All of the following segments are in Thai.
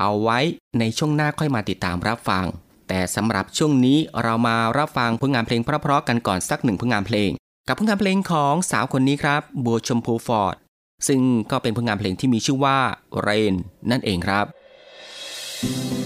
เอาไว้ในช่วงหน้าค่อยมาติดตามรับฟัง แต่สำหรับช่วงนี้เรามารับฟังผลงานเพลงเพราะๆกันก่อนสักหนึ่งผลงานเพลง กับผลงานเพลงของสาวคนนี้ครับ บัวชมพูฟอร์ด ซึ่งก็เป็นผลงานเพลงที่มีชื่อว่าเรนนั่นเองครับ thank you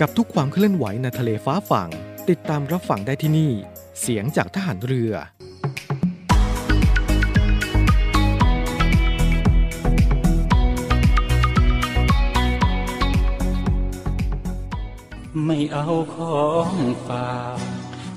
กับทุกความเคลื่อนไหวในทะเลฟ้าฝั่ง ติดตามรับฟังได้ที่นี่ เสียงจากทหารเรือ ไม่เอาของฝาก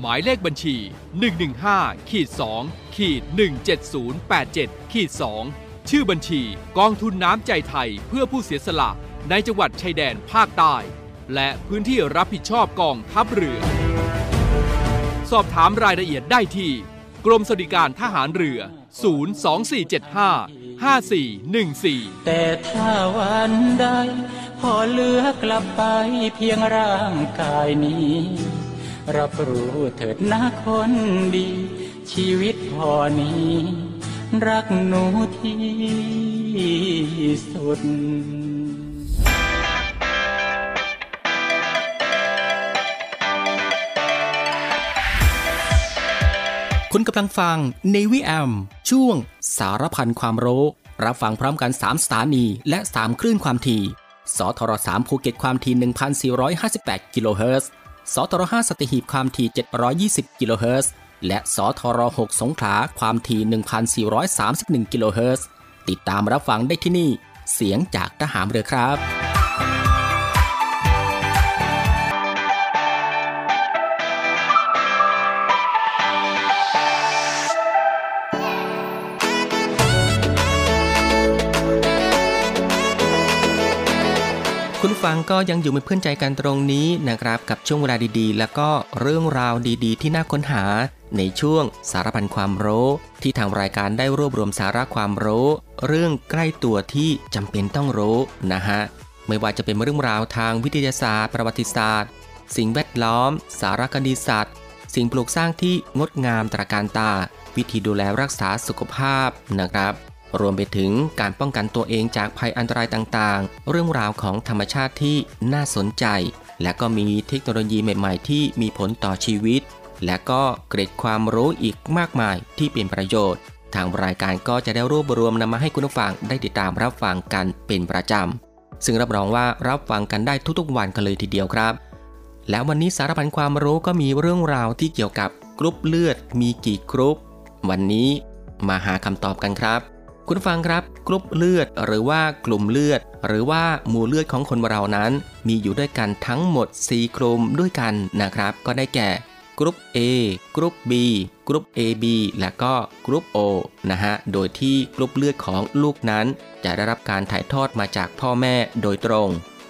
หมายเลขบัญชี 115ขีด2ขีด17087ขีด2ชื่อบัญชีกองทุนน้ำใจไทยเพื่อผู้เสียสละในจังหวัดชายแดนภาคใต้ และพื้นที่รับผิดชอบกองทัพเรือ สอบถามรายละเอียดได้ที่ กรมสวัสดิการทหารเรือ 02475 5414 แต่ถ้าวันใดพอเหลือกลับไปเพียงร่างกายนี้ รับรู้เถิดนะคนดี ชีวิตพอนี้ รักหนูที่สุดคุณกำลังฟัง Navy AM ช่วงสารพันความรู้ รับฟังพร้อมกัน 3 สถานี และ 3 คลื่นความถี่ สทร3ภูเก็ตความถี่ 1,458 กิโลเฮิรตซ์ สทร5สตีหีบความถี่ 720 กิโลเฮิรตซ์และสทร6สงขลาความถี่ 1,431 กิโลเฮิรตซ์ติดตามรับฟังได้ที่นี่ เสียงจากทหารเรือครับ คุณฟังก็ยังอยู่เป็นเพื่อนใจกันตรงนี้นะครับกับช่วงเวลาดีๆ แล้วก็เรื่องราวดีๆ ที่น่าค้นหา ในช่วงสารพันความรู้ ที่ทางรายการได้รวบรวมสาระความรู้ เรื่องใกล้ตัวที่จำเป็นต้องรู้นะฮะไม่ว่าจะเป็นเรื่องราวทางวิทยาศาสตร์ ประวัติศาสตร์ สิ่งแวดล้อม สารคดีสัตว์ สิ่งปลูกสร้างที่งดงามตระการตา วิธีดูแลรักษาสุขภาพนะครับ รวมไปถึงการป้องกันตัวเองจากภัยอันตรายต่างๆ เรื่องราวของธรรมชาติที่น่าสนใจ และก็มีเทคโนโลยีใหม่ๆ ที่มีผลต่อชีวิต และก็เกร็ดความรู้อีกมากมายที่เป็นประโยชน์ ทางรายการก็จะได้รวบรวมนำมาให้คุณผู้ฟังได้ติดตามรับฟังกันเป็นประจำ ซึ่งรับรองว่ารับฟังกันได้ทุกๆวันกันเลยทีเดียวครับ และวันนี้สารพันความรู้ก็มีเรื่องราวที่เกี่ยวกับกรุ๊ปเลือดมีกี่กรุ๊ป วันนี้มาหาคำตอบกันครับ คุณฟังครับ กรุ๊ปเลือดหรือว่ากลุ่มเลือด หรือว่าหมู่เลือดของคนเรานั้น มีอยู่ด้วยกันทั้งหมด 4 กลุ่มด้วยกันนะครับ ก็ได้แก่กรุ๊ป A กรุ๊ป B กรุ๊ป AB และก็กรุ๊ป O นะฮะ โดยที่กรุ๊ปเลือดของลูกนั้น จะได้รับการถ่ายทอดมาจากพ่อแม่โดยตรง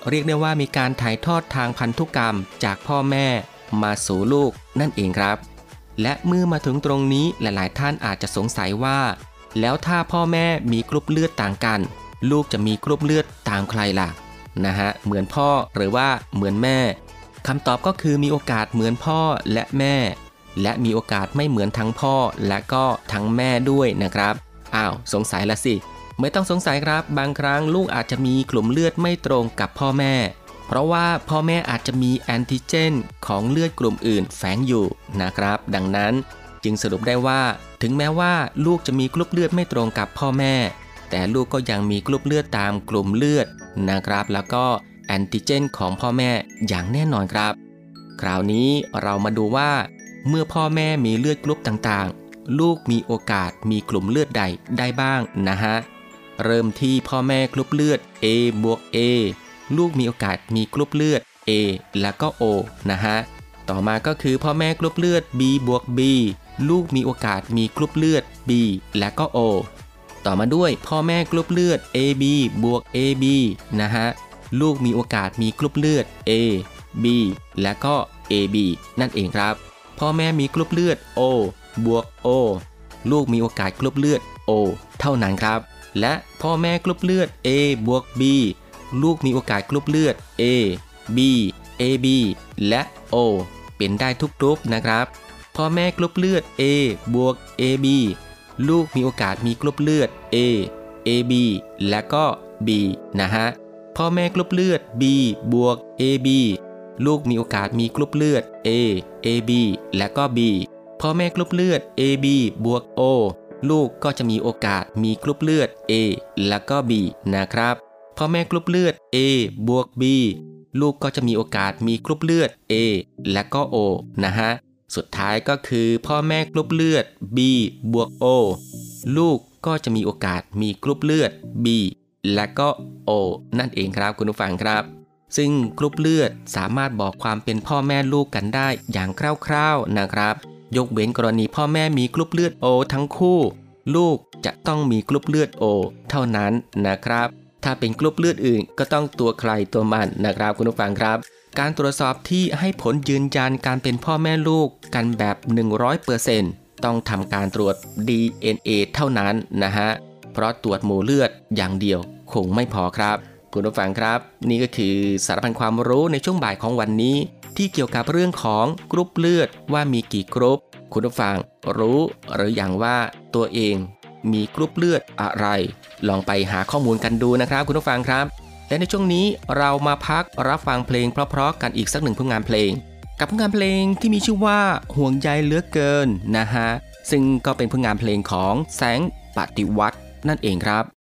เรียกได้ว่ามีการถ่ายทอดทางพันธุกรรมจากพ่อแม่มาสู่ลูกนั่นเองครับ และเมื่อมาถึงตรงนี้หลาย ๆ ท่านอาจจะสงสัยว่า แล้วถ้าพ่อแม่มีกรุ๊ปเลือดต่างกัน ลูกจะมีกรุ๊ปเลือดตามใครล่ะนะฮะเหมือนพ่อหรือว่าเหมือนแม่คำตอบก็คือมีโอกาสเหมือนพ่อและแม่ และมีโอกาสไม่เหมือนทั้งพ่อและก็ทั้งแม่ด้วยนะครับอ้าวสงสัยละสิไม่ต้องสงสัยครับ บางครั้งลูกอาจจะมีกลุ่มเลือดไม่ตรงกับพ่อแม่ เพราะว่าพ่อแม่อาจจะมีแอนติเจน ของเลือดกลุ่มอื่นแฝงอยู่นะครับ ดังนั้น จึงสรุปได้ว่า ถึงแม้ว่าลูกจะมีกลุ่มเลือดไม่ตรงกับพ่อแม่ แต่ลูกก็ยังมีกลุ่มเลือดตามกลุ่มเลือดนะครับ แล้วก็แอนติเจนของพ่อแม่อย่างแน่นอนครับ คราวนี้เรามาดูว่า เมื่อพ่อแม่มีเลือดกลุ่มต่างๆ ลูกมีโอกาสมีกลุ่มเลือดใดได้บ้างนะฮะ เริ่มที่พ่อแม่กลุ่มเลือด A บวก A ลูกมีโอกาสมีกลุ่มเลือด A แล้วก็ O นะฮะ ต่อมาก็คือพ่อแม่กลุ่มเลือด B บวก B ลูกมีโอกาสมีกลุ่มเลือด B และก็ O ต่อมาด้วยพ่อแม่กลุ่มเลือด AB บวก AB นะฮะ ลูกมีโอกาสมีกลุ่มเลือด A B และก็ AB นั่นเองครับ พ่อแม่มีกลุ่มเลือด O บวก O ลูกมีโอกาสกลุ่มเลือด O เท่านั้นครับ และพ่อแม่กลุ่มเลือด A บวก B ลูกมีโอกาสกลุ่มเลือด A B AB และ O เป็นได้ทุกกลุ่มนะครับ พ่อแม่กลุ่มเลือด A บวก AB ลูกมีโอกาสมีกลุ่มเลือด A AB และก็ B นะฮะ พ่อแม่กลุ่มเลือด B บวก AB ลูกมีโอกาสมีกลุ่มเลือด A AB และก็ B พ่อแม่กลุ่มเลือด AB บวก O ลูกก็จะมีโอกาสมีกลุ่มเลือด A และก็ B นะครับ พ่อแม่กลุ่มเลือด A บวก B ลูกก็จะมีโอกาสมีกลุ่มเลือด A และก็ O นะฮะ สุดท้ายก็คือพ่อแม่กลุ่มเลือด B บวก O ลูกก็จะมีโอกาสมีกลุ่มเลือด B และก็ O นั่นเองครับคุณผู้ฟังครับ ซึ่งกรุ๊ปเลือดสามารถบอกความเป็นพ่อแม่ลูกกันได้อย่างคร่าวๆนะครับ ยกเว้นกรณีพ่อแม่มีกรุ๊ปเลือด O ทั้งคู่ ลูกจะต้องมีกรุ๊ปเลือด O เท่านั้นนะครับ ถ้าเป็นกรุ๊ปเลือดอื่นก็ต้องตัวใครตัวมันนะครับคุณผู้ฟังครับ การตรวจสอบที่ให้ผลยืนยันการเป็นพ่อแม่ลูกกันแบบ 100%ต้องทำการตรวจ DNA เท่านั้นนะฮะ เพราะตรวจหมู่เลือดอย่างเดียวคงไม่พอครับ คุณผู้ฟังครับ นี่ก็คือสารพันความรู้ในช่วงบ่ายของวันนี้ ที่เกี่ยวกับเรื่องของกรุ๊ปเลือดว่ามีกี่กรุ๊ป คุณผู้ฟังรู้หรือยังว่าตัวเองมีกรุ๊ปเลือดอะไร ลองไปหาข้อมูลกันดูนะครับ คุณผู้ฟังครับ และในช่วงนี้เรามาพักรับฟังเพลงเพราะๆกันอีกสักหนึ่งผลงานเพลง กับผลงานเพลงที่มีชื่อว่าห่วงใยเหลือเกินนะฮะซึ่งก็เป็นผลงานเพลงของแสงปฏิวัตินั่นเองครับ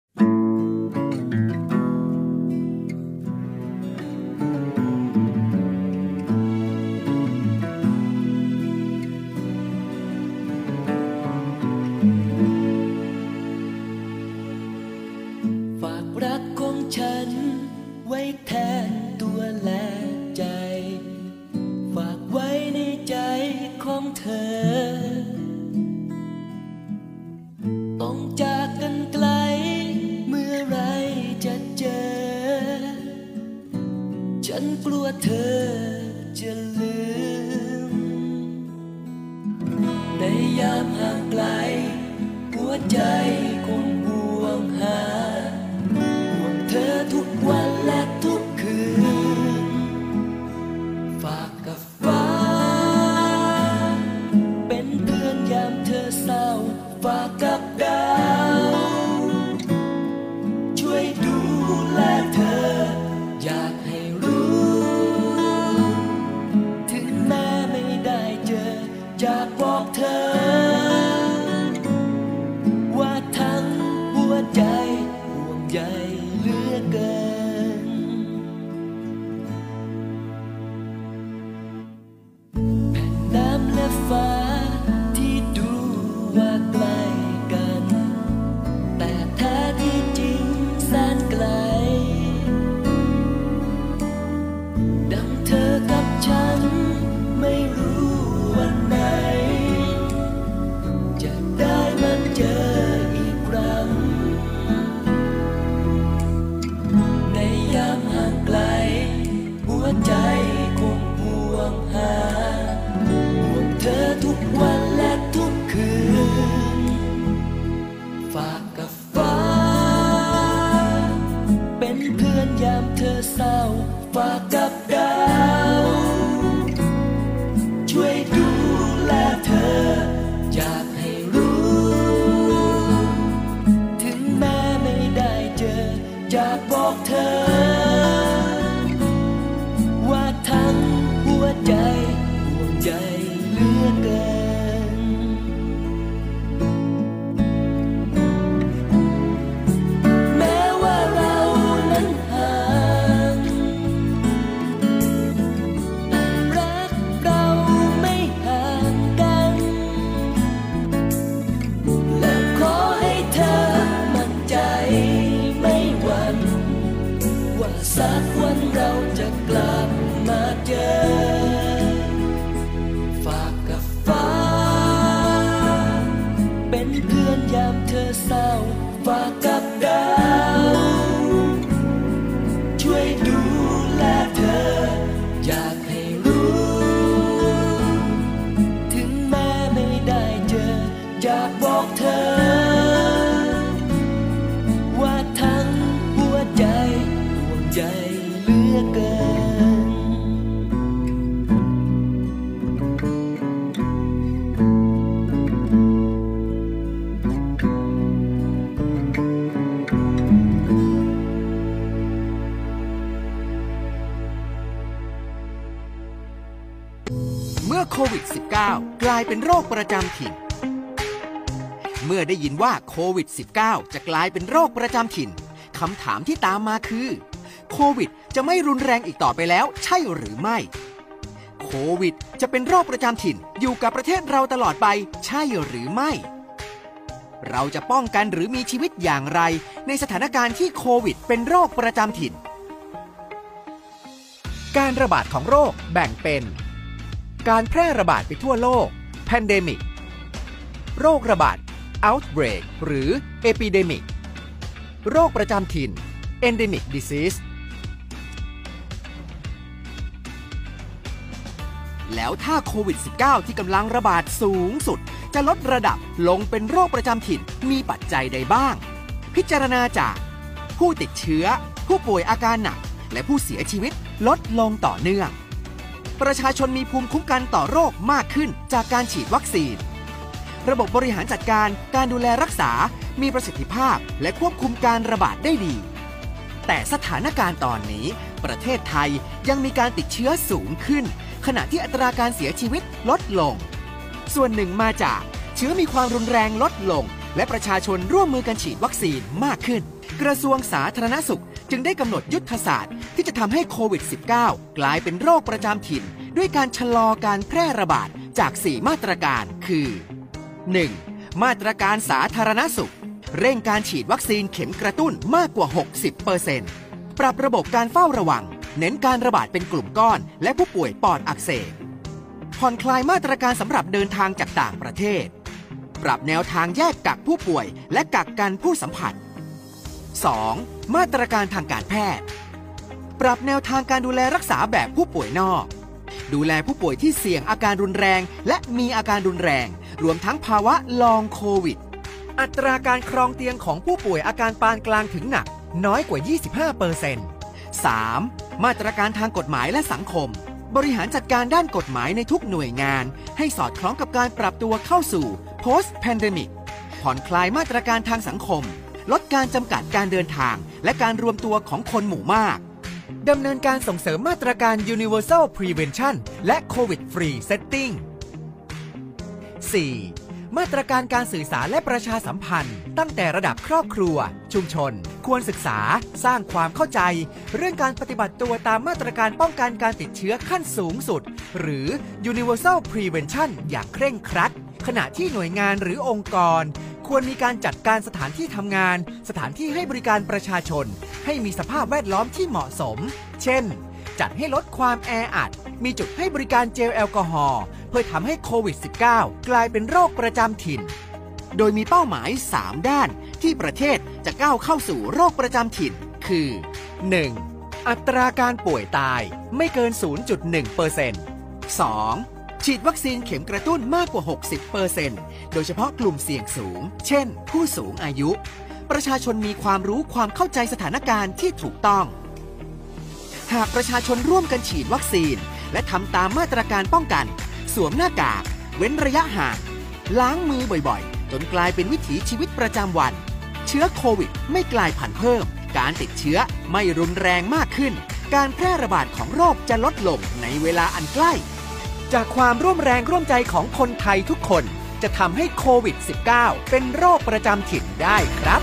-19 กลายเป็นโรคประจำถิ่น เมื่อได้ยินว่าโควิด -19 จะกลายเป็นโรคประจำถิ่นคำถามที่ตามมาคือ โควิด จะไม่รุนแรงอีกต่อไปแล้วใช่หรือไม่ โควิด จะเป็นโรคประจำถิ่นอยู่กับประเทศเราตลอดไปใช่หรือไม่ เราจะป้องกันหรือมีชีวิตอย่างไร ในสถานการณ์ที่โควิด เป็นโรคประจำถิ่น การระบาดของโรคแบ่งเป็น การแพร่ระบาดไปทั่วโลก pandemic โรคระบาด outbreak หรือ epidemic โรคประจำถิ่น endemic disease แล้วถ้าโควิด -19 ที่กำลังระบาดสูงสุด จะลดระดับลงเป็นโรคประจำถิ่นมีปัจจัยใดบ้าง พิจารณาจาก ผู้ติดเชื้อ ผู้ป่วยอาการหนัก และผู้เสียชีวิตลดลงต่อเนื่อง ประชาชนมีภูมิคุ้มกันต่อโรคมากขึ้นจากการฉีดวัคซีน ระบบบริหารจัดการการดูแลรักษา มีประสิทธิภาพและควบคุมการระบาดได้ดี แต่สถานการณ์ตอนนี้ ประเทศไทยยังมีการติดเชื้อสูงขึ้น ขณะที่อัตราการเสียชีวิตลดลง ส่วนหนึ่งมาจากเชื้อมีความรุนแรงลดลง และประชาชนร่วมมือกันฉีดวัคซีนมากขึ้น กระทรวงสาธารณสุข จึงได้กำหนดยุทธศาสตร์ที่จะทำให้โควิด -19 กลายเป็นโรคประจำถิ่น ด้วยการชะลอการแพร่ระบาดจาก 4 มาตรการคือ 1. มาตรการสาธารณสุข เร่งการฉีดวัคซีนเข็มกระตุ้นมากกว่า 60%ปรับระบบการเฝ้าระวัง เน้นการระบาดเป็นกลุ่มก้อน และผู้ป่วยปอดอักเสบผ่อนคลายมาตรการสำหรับเดินทางจากต่างประเทศ ปรับแนวทางแยกกักผู้ป่วยและกักกันผู้สัมผัส 2. มาตรการทางการแพทย์ ปรับแนวทางการดูแลรักษาแบบผู้ป่วยนอก ดูแลผู้ป่วยที่เสี่ยงอาการรุนแรง และมีอาการรุนแรง รวมทั้งภาวะลองโควิด อัตราการครองเตียงของผู้ป่วยอาการปานกลางถึงหนัก น้อยกว่า 25% 3. มาตรการทางกฎหมายและสังคม บริหารจัดการด้านกฎหมายในทุกหน่วยงาน ให้สอดคล้องกับการปรับตัวเข้าสู่ post pandemic ผ่อนคลายมาตรการทางสังคม ลดการจำกัดการเดินทาง และการรวมตัวของคนหมู่มาก ดำเนินการส่งเสริมมาตรการ Universal Prevention และ COVID Free Setting 4. มาตรการการสื่อสารและประชาสัมพันธ์ ตั้งแต่ระดับครอบครัว ชุมชน ควรศึกษา สร้างความเข้าใจ เรื่องการปฏิบัติตัวตามมาตรการป้องกันการติดเชื้อขั้นสูงสุด หรือ Universal Prevention อย่างเคร่งครัด ขณะที่หน่วยงานหรือองค์กร ควรมีการจัดการสถานที่ทำงาน สถานที่ให้บริการประชาชน ให้มีสภาพแวดล้อมที่เหมาะสม เช่น จัดให้ลดความแออัด มีจุดให้บริการเจลแอลกอฮอล์เพื่อทำให้โควิด -19 กลายเป็นโรคประจำถิ่น โดยมีเป้าหมาย 3 ด้านที่ประเทศจะก้าวเข้าสู่โรคประจำถิ่น คือ 1. อัตราการป่วยตายไม่เกิน 0.1% 2. ฉีดวัคซีนเข็มกระตุ้นมากกว่า 60%โดยเฉพาะกลุ่มเสี่ยงสูง เช่น ผู้สูงอายุ ประชาชนมีความรู้ความเข้าใจสถานการณ์ที่ถูกต้อง หากประชาชนร่วมกันฉีดวัคซีน และทำตามมาตรการป้องกัน สวมหน้ากาก เว้นระยะห่าง ล้างมือบ่อยๆ จนกลายเป็นวิถีชีวิตประจำวัน เชื้อโควิดไม่กลายพันธุ์เพิ่ม การติดเชื้อไม่รุนแรงมากขึ้น การแพร่ระบาดของโรคจะลดลงในเวลาอันใกล้ จากความร่วมแรงร่วมใจของคนไทยทุกคน จะทำให้โควิด -19 เป็นโรคประจำถิ่นได้ครับ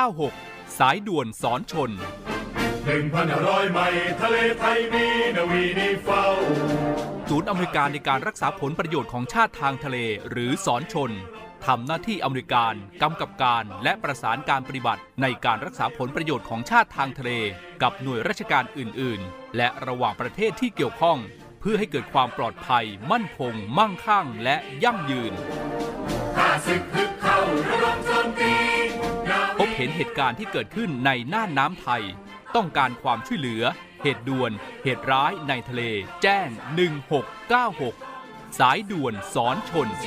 1696 สายด่วนสอนชนหนึ่งพันห้าร้อยไมล์ทะเลไทยมีนาวีนีเฝ้า ศูนย์อเมริการในการรักษาผลประโยชน์ของชาติทางทะเล หรือสอนชนทำหน้าที่อเมริการกำกับการและประสานการปฏิบัติ ในการรักษาผลประโยชน์ของชาติทางทะเล กับหน่วยราชการอื่น ๆ และระหว่างประเทศที่เกี่ยวข้อง เพื่อให้เกิดความปลอดภัย มั่นคง มั่งคั่ง และยั่งยืนพบเห็นเหตุการณ์ที่เกิดขึ้นในน่านน้ำไทย ต้องการความช่วยเหลือ เหตุด่วน เหตุร้ายในทะเล แจ้ง 1696 สายด่วนสอนชนช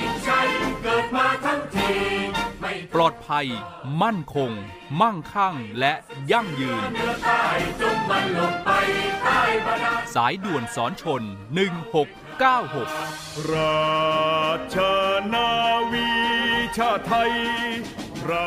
ปลอดภัย มั่นคง มั่งคั่งและยั่งยืนเหนือใต้จงมันลงไปใต้าดาลสายด่วนสอนชน 1696 ราชนาวีชาไทย เรา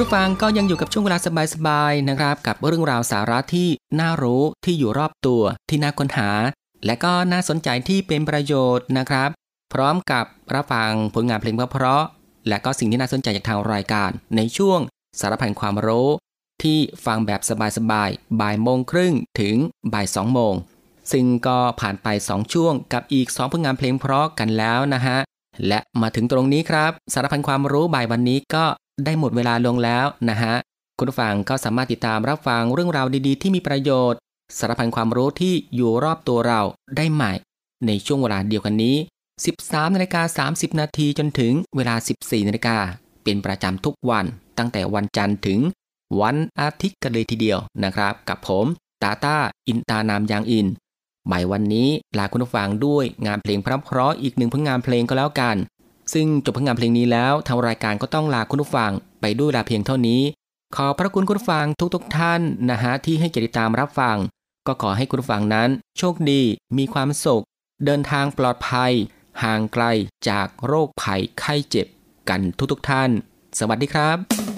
คุณผู้ฟังก็ยังอยู่กับช่วงเวลาสบายๆนะครับ กับเรื่องราวสาระที่น่ารู้ที่อยู่รอบตัวที่น่าค้นหา และก็น่าสนใจที่เป็นประโยชน์นะครับ พร้อมกับรับฟังผลงานเพลงเพราะๆและก็สิ่งที่น่าสนใจจากทางรายการ ในช่วงสารพันความรู้ ที่ฟังแบบสบายๆบ่ายโมงครึ่งถึงบ่ายสองโมงซึ่งก็ผ่านไป 2 ช่วงกับอีก 2 ผลงานเพลงเพราะกันแล้วนะฮะ และมาถึงตรงนี้ครับ สารพันความรู้บ่ายวันนี้ก็ ได้หมดเวลาลงแล้วนะฮะ คุณผู้ฟังก็สามารถติดตามรับฟังเรื่องราวดีๆ ที่มีประโยชน์ สารพันความรู้ที่อยู่รอบตัวเราได้ใหม่ ในช่วงเวลาเดียวกันนี้ 13นาฬิกา30 นาทีจนถึงเวลา 14นาฬิกาเป็นประจำทุกวันตั้งแต่วันจันทร์ถึงวันอาทิตย์กันเลยทีเดียวนะครับ กับผมตาตาอินตานามยางอินบ่ายวันนี้ลาคุณผู้ฟังด้วยงานเพลงเพราะๆอีกหนึ่งผลงานเพลงก็แล้วกัน ซึ่งจบผลงานเพลงนี้แล้วทางรายการก็ต้องลาคุณผู้ฟังไปด้วยลาเพียงเท่านี้ ขอพระคุณคุณผู้ฟังทุกๆทท่านนะฮะที่ให้เกียรติตามรับฟัง ก็ขอให้คุณผู้ฟังนั้น โชคดี มีความสุข เดินทางปลอดภัย ห่างไกลจากโรคภัยไข้เจ็บ กันทุกๆทท่าน สวัสดีครับ